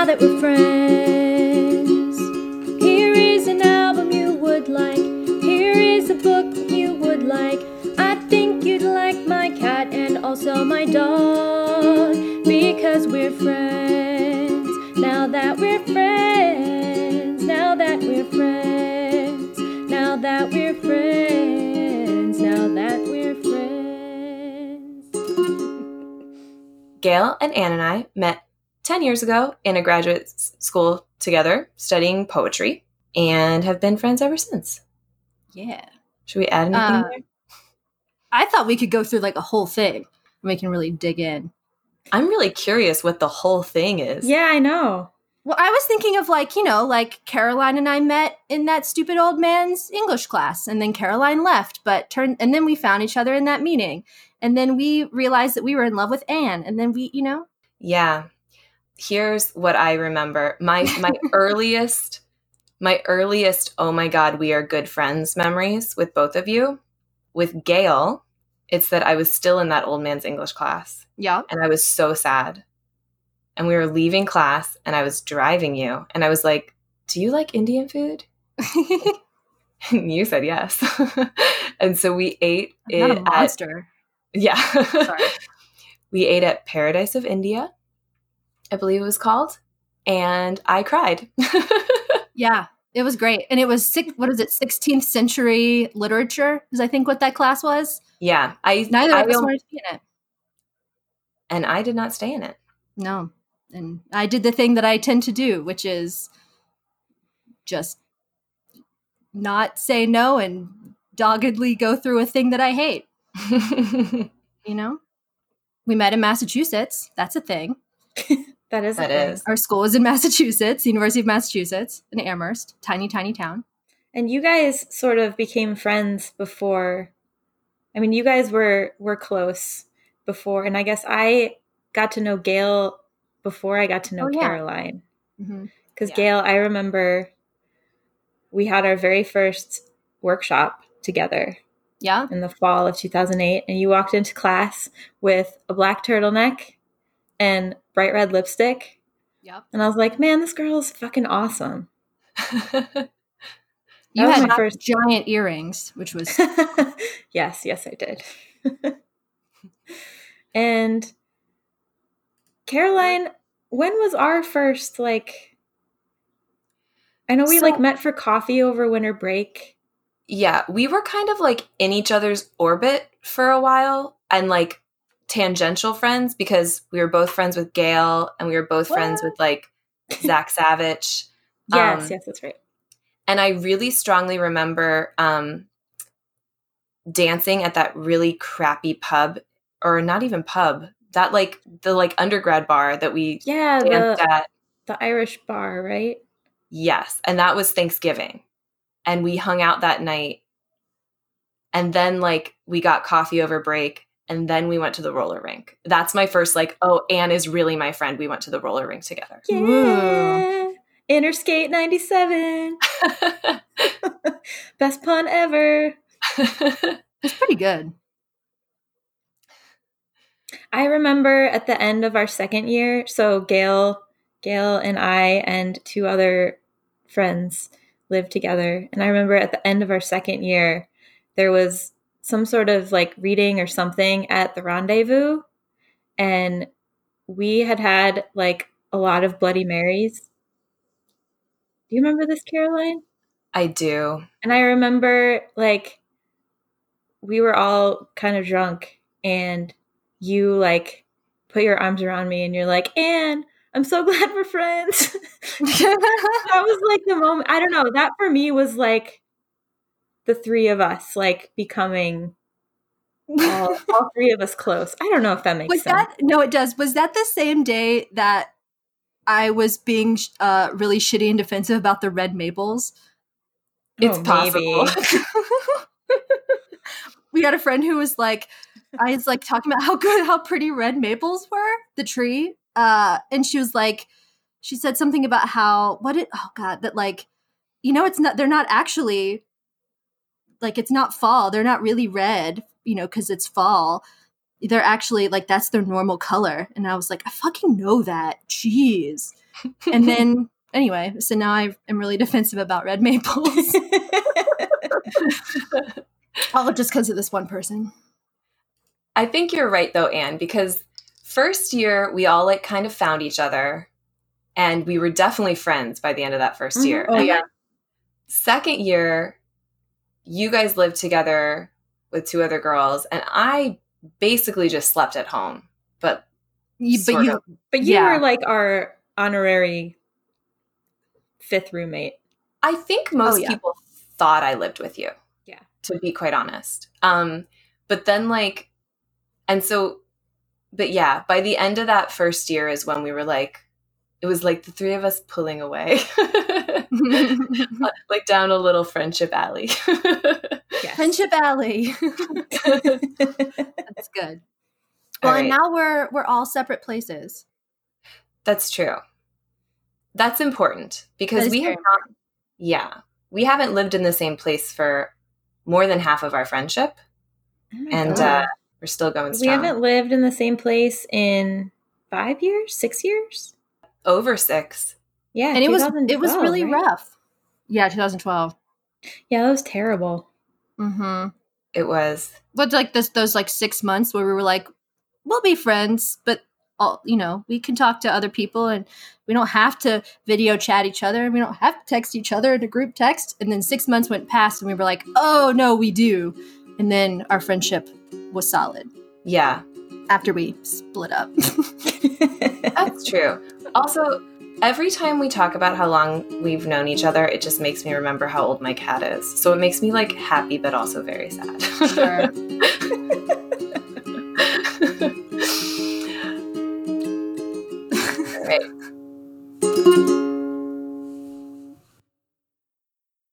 now that we're friends. Here is an album you would like. Here is a book you would like. I think you'd like my cat and also my dog because we're friends. Now that we're friends. Now that we're friends. Now that we're friends. Now that we're friends. Gail and Anne and I met 10 years ago in a graduate s- school together studying poetry and have been friends ever since. Yeah. Should we add anything Uh. I thought we could go through like a whole thing. and We can really dig in. I'm really curious what the whole thing is. Yeah, I know. Well, I was thinking of like, you know, like Caroline and I met in that stupid old man's English class, and then Caroline left, but turned, and then we found each other in that meeting. And then we realized that we were in love with Anne. And then we, you know, Yeah. Here's what I remember. My my earliest my earliest oh my god, we are good friends memories with both of you. With Gail, it's that I was still in that old man's English class yeah. and I was so sad. And we were leaving class and I was driving you and I was like, "Do you like Indian food?" And you said yes. and so we ate it Not a at monster. yeah. Sorry. we ate at Paradise of India, I believe it was called, and I cried. Yeah. It was great. And it was six, what is it, 16th century literature, is I think what that class was. yeah, I Neither I of us wanted to be in it. and I did not stay in it. No. And I did the thing that I tend to do, which is just not say no and doggedly go through a thing that I hate. You know? We met in Massachusetts. That's a thing. That is. a That thing. is. Our school is in Massachusetts, University of Massachusetts, in Amherst, tiny, tiny town. And you guys sort of became friends before. I mean, you guys were were close before, and I guess I got to know Gail before I got to know Oh, yeah. Caroline. Mm-hmm. Because Yeah. Gail, I remember we had our very first workshop together Yeah. in the fall of 2008, and you walked into class with a black turtleneck and bright red lipstick, Yep. and I was like, "Man, this girl is fucking awesome." You had my first- giant earrings, which was yes, yes, I did. and Caroline, when was our first like? I know we So- like met for coffee over winter break. yeah, we were kind of like in each other's orbit for a while and like tangential friends because we were both friends with Gail and we were both friends with like Zach Savage. Yes, Um, yes, that's right. And I really strongly remember um, dancing at that really crappy pub, or not even pub, that like the like undergrad bar that we Yeah, danced the at. the Irish bar, right? Yes. And that was Thanksgiving. And we hung out that night. And then like we got coffee over break. And then we went to the roller rink. That's my first like, oh, Anne is really my friend. We went to the roller rink together. Yeah. Interskate 97. Best pun ever. it's pretty good. I remember at the end of our second year, so Gail, Gail and I and two other friends lived together. And I remember at the end of our second year, there was some sort of like reading or something at the rendezvous. And we had had like a lot of Bloody Marys. Do you remember this, Caroline? I do. And I remember like we were all kind of drunk and you like put your arms around me and you're like, Anne, I'm so glad we're friends. that was like the moment. I don't know. That for me was like the three of us like becoming all, all three of us close. I don't know if that makes was sense. that no it does was that the same day that i was being uh really shitty and defensive about the red maples It's Oh, possible. we had a friend who was like i was like talking about how good how pretty red maples were the tree uh and she was like she said something about how what it oh god that like you know it's not they're not actually like it's not fall they're not really red you know because it's fall they're actually like that's their normal color and i was like i fucking know that jeez and then anyway, so now I am really defensive about red maples. All just because of this one person. I think you're right though, Anne, because first year we all like kind of found each other and we were definitely friends by the end of that 1st Mhm. year. Oh, yeah. Second year, you guys lived together with two other girls, and I basically just slept at home. But You, but you, of. But you Yeah. were like our honorary fifth roommate. I think most Oh, yeah. people thought I lived with you. Yeah. To be quite honest. Um, but then like and so but yeah, by the end of that first year is when we were like it was like the three of us pulling away. like down a little friendship alley. Yes. Friendship Alley. That's good. Well, All and now we're we're all separate places. That's true. That's important because That is we have not yeah. We haven't lived in the same place for more than half of our friendship Oh and uh we're still going we haven't lived in the same place in five years, six years. Over 6. Yeah, and it was it was really right? rough. Yeah, 2012. Yeah, that was terrible. Mm-hmm. It was But like this, those like six months where we were like, we'll be friends, but all you know, we can talk to other people, and we don't have to video chat each other, and we don't have to text each other in a group text. And then six months went past, and we were like, oh no, we do. And then our friendship was solid yeah. After we split up. That's true. Also, every time we talk about how long we've known each other, it just makes me remember how old my cat is. So it makes me like happy, but also very sad. Sure. All right.